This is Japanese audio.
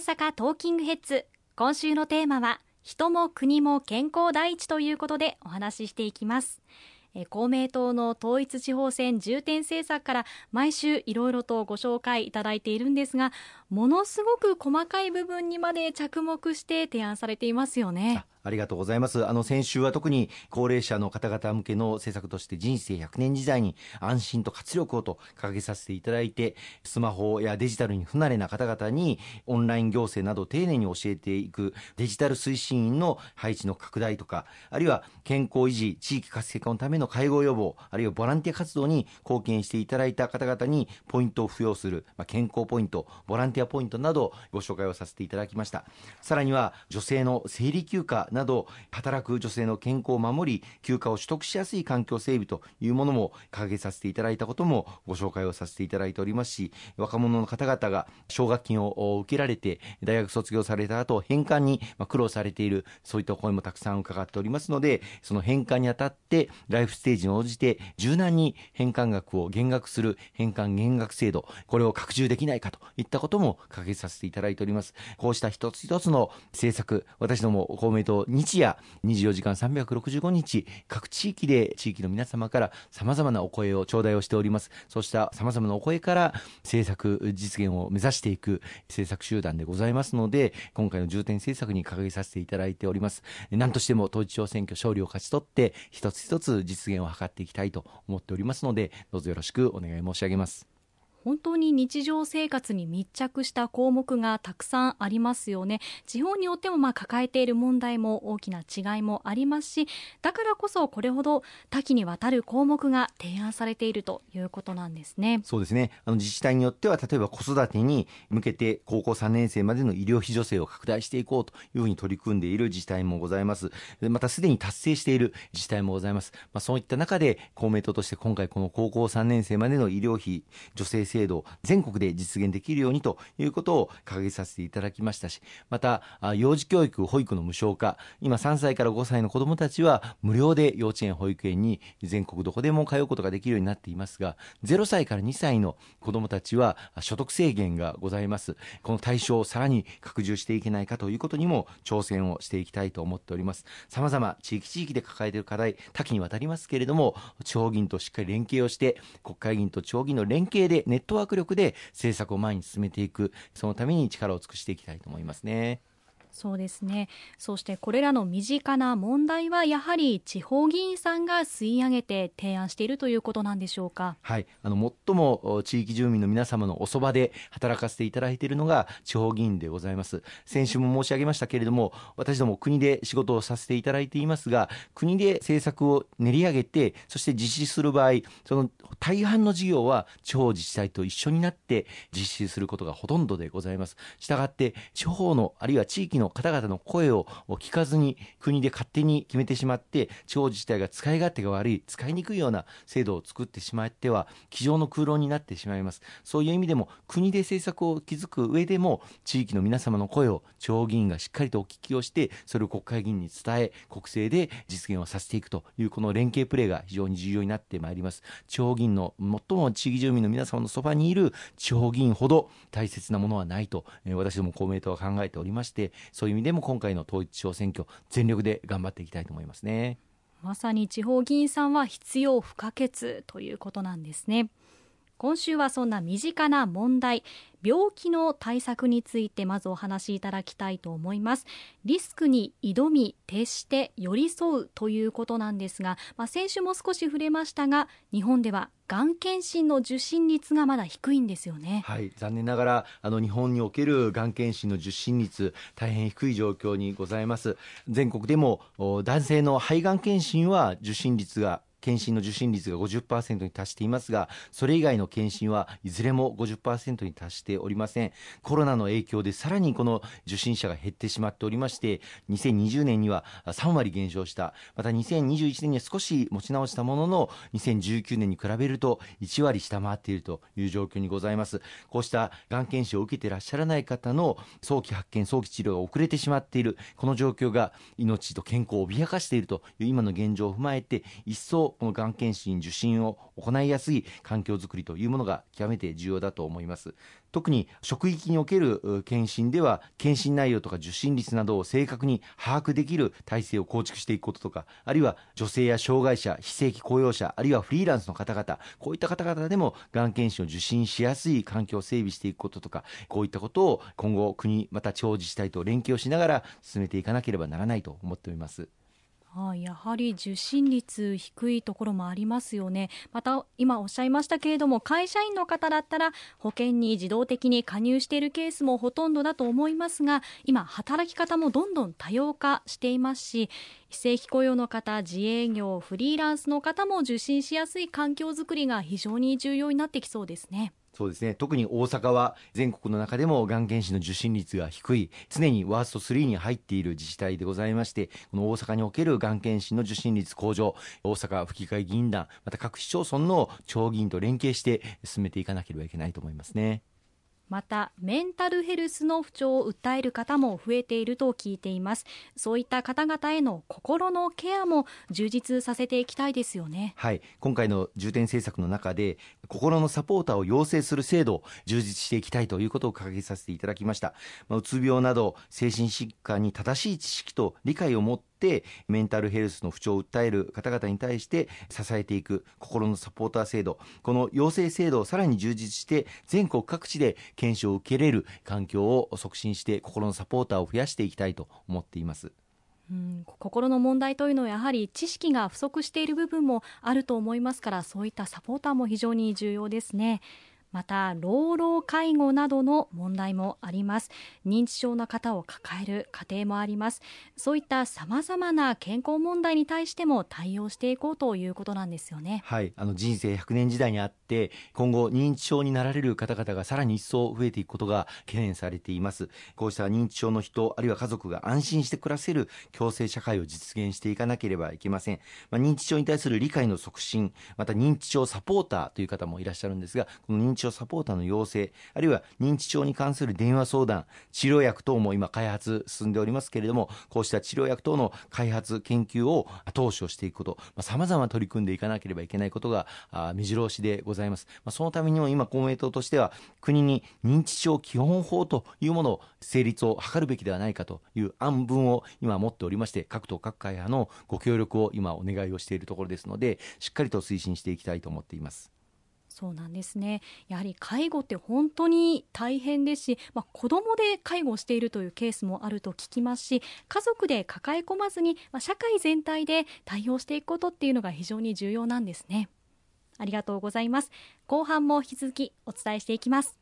阪トーキングヘッズ今週のテーマは人も国も健康第一ということでお話ししていきます公明党の統一地方選重点政策から毎週いろいろとご紹介いただいているんですがものすごく細かい部分にまで着目して提案されていますよね。ありがとうございます。あの、先週は特に高齢者の方々向けの政策として人生100年時代に安心と活力をと掲げさせていただいて、スマホやデジタルに不慣れな方々にオンライン行政など丁寧に教えていくデジタル推進員の配置の拡大とか、あるいは健康維持、地域活性化のための介護予防、あるいはボランティア活動に貢献していただいた方々にポイントを付与する、まあ、健康ポイント、ボランティアポイントなどご紹介をさせていただきました。さらには女性の生理休暇など働く女性の健康を守り休暇を取得しやすい環境整備というものも掲げさせていただいたこともご紹介をさせていただいておりますし若者の方々が奨学金を受けられて大学卒業された後返還に苦労されているそういった声もたくさん伺っておりますのでその返還にあたってライフステージに応じて柔軟に返還額を減額する返還減額制度これを拡充できないかといったことも掲げさせていただいております。こうした一つ一つの政策私ども公明党日夜24時間365日各地域で地域の皆様からさまざまなお声を頂戴をしております。そうしたさまざまなお声から政策実現を目指していく政策集団でございますので今回の重点政策に掲げさせていただいております。何としても統一地方選挙勝利を勝ち取って一つ一つ実現を図っていきたいと思っておりますのでどうぞよろしくお願い申し上げます。本当に日常生活に密着した項目がたくさんありますよね。地方によってもまあ抱えている問題も大きな違いもありますしだからこそこれほど多岐にわたる項目が提案されているということなんですね。そうですね。あの自治体によっては例えば子育てに向けて高校3年生までの医療費助成を拡大していこうというふうに取り組んでいる自治体もございます。またすでに達成している自治体もございます、まあ、そういった中で公明党として今回この高校3年生までの医療費助成制度を全国で実現できるようにということを掲げさせていただきましたしまた幼児教育保育の無償化今3歳から5歳の子どもたちは無料で幼稚園保育園に全国どこでも通うことができるようになっていますが0歳から2歳の子どもたちは所得制限がございます。この対象をさらに拡充していけないかということにも挑戦をしていきたいと思っております。さまざま地域地域で抱えている課題多岐にわたりますけれども地方議員としっかり連携をして国会議員と地方議員の連携でネネットワーク力で政策を前に進めていくそのために力を尽くしていきたいと思いますね。そうですね。そしてこれらの身近な問題はやはり地方議員さんが吸い上げて提案しているということなんでしょうか？はい。あの最も地域住民の皆様のおそばで働かせていただいているのが地方議員でございます。先週も申し上げましたけれども私ども国で仕事をさせていただいていますが国で政策を練り上げてそして実施する場合その大半の事業は地方自治体と一緒になって実施することがほとんどでございます。したがって地方のあるいは地域の方々の声を聞かずに国で勝手に決めてしまって地方自治体が使い勝手が悪い使いにくいような制度を作ってしまっては机上の空論になってしまいます。そういう意味でも国で政策を築く上でも地域の皆様の声を地方議員がしっかりとお聞きをしてそれを国会議員に伝え国政で実現をさせていくというこの連携プレーが非常に重要になってまいります。地方議員の最も地域住民の皆様のそばにいる地方議員ほど大切なものはないと、私ども公明党は考えておりましてそういう意味でも今回の統一地方選挙全力で頑張っていきたいと思いますね。まさに地方議員さんは必要不可欠ということなんですね。今週はそんな身近な問題病気の対策についてまずお話しいただきたいと思いますリスクに挑み徹して寄り添うということなんですが、まあ、先週も少し触れましたが日本ではがん検診の受診率がまだ低いんですよね。はい、残念ながらあの日本におけるがん検診の受診率大変低い状況にございます。全国でも男性の肺がん検診は受診率が検診の受診率が50%に達していますがそれ以外の検診はいずれも50%に達しておりません。コロナの影響でさらにこの受診者が減ってしまっておりまして2020年には3割減少した。また2021年には少し持ち直したものの2019年に比べると1割下回っているという状況にございます。こうしたがん検診を受けていらっしゃらない方の早期発見早期治療が遅れてしまっているこの状況が命と健康を脅かしているという今の現状を踏まえて一層このがん検診受診を行いやすい環境づくりというものが極めて重要だと思います特に職域における検診では検診内容とか受診率などを正確に把握できる体制を構築していくこととかあるいは女性や障害者非正規雇用者あるいはフリーランスの方々こういった方々でもがん検診を受診しやすい環境を整備していくこととかこういったことを今後国また地方自治体と連携をしながら進めていかなければならないと思っております。はい、やはり受診率低いところもありますよね。また今おっしゃいましたけれども会社員の方だったら保険に自動的に加入しているケースもほとんどだと思いますが今働き方もどんどん多様化していますし非正規雇用の方自営業フリーランスの方も受診しやすい環境づくりが非常に重要になってきそうですね。そうですね。特に大阪は全国の中でもがん検診の受診率が低い常にワースト3に入っている自治体でございましてこの大阪におけるがん検診の受診率向上大阪府議会議員団また各市町村の町議員と連携して進めていかなければいけないと思いますね。またメンタルヘルスの不調を訴える方も増えていると聞いています。そういった方々への心のケアも充実させていきたいですよね。はい。今回の重点政策の中で心のサポーターを養成する制度を充実していきたいということを掲げさせていただきました、まあ、うつ病など精神疾患に正しい知識と理解を持ってメンタルヘルスの不調を訴える方々に対して支えていく心のサポーター制度この養成制度をさらに充実して全国各地で検証を受けれる環境を促進して心のサポーターを増やしていきたいと思っています。うん、心の問題というのはやはり知識が不足している部分もあると思いますからそういったサポーターも非常に重要ですね。また老老介護などの問題もあります。認知症の方を抱える家庭もあります。そういったさまざまな健康問題に対しても対応していこうということなんですよね。はい。あの人生100年時代にあって今後認知症になられる方々がさらに一層増えていくことが懸念されています。こうした認知症の人あるいは家族が安心して暮らせる共生社会を実現していかなければいけません、まあ、認知症に対する理解の促進また認知症サポーターという方もいらっしゃるんですがこの認知知症サポーターの養成あるいは認知症に関する電話相談治療薬等も今開発進んでおりますけれどもこうした治療薬等の開発研究を後押しをしていくことさまざ、ま取り組んでいかなければいけないことが目白押しでございます、まあ、そのためにも今公明党としては国に認知症基本法というものを成立を図るべきではないかという案文を今持っておりまして各党各会派のご協力を今お願いをしているところですのでしっかりと推進していきたいと思っています。そうなんですね。やはり介護って本当に大変ですし、まあ、子どもで介護をしているというケースもあると聞きますし家族で抱え込まずに、まあ、社会全体で対応していくことっていうのが非常に重要なんですね。ありがとうございます。後半も引き続きお伝えしていきます。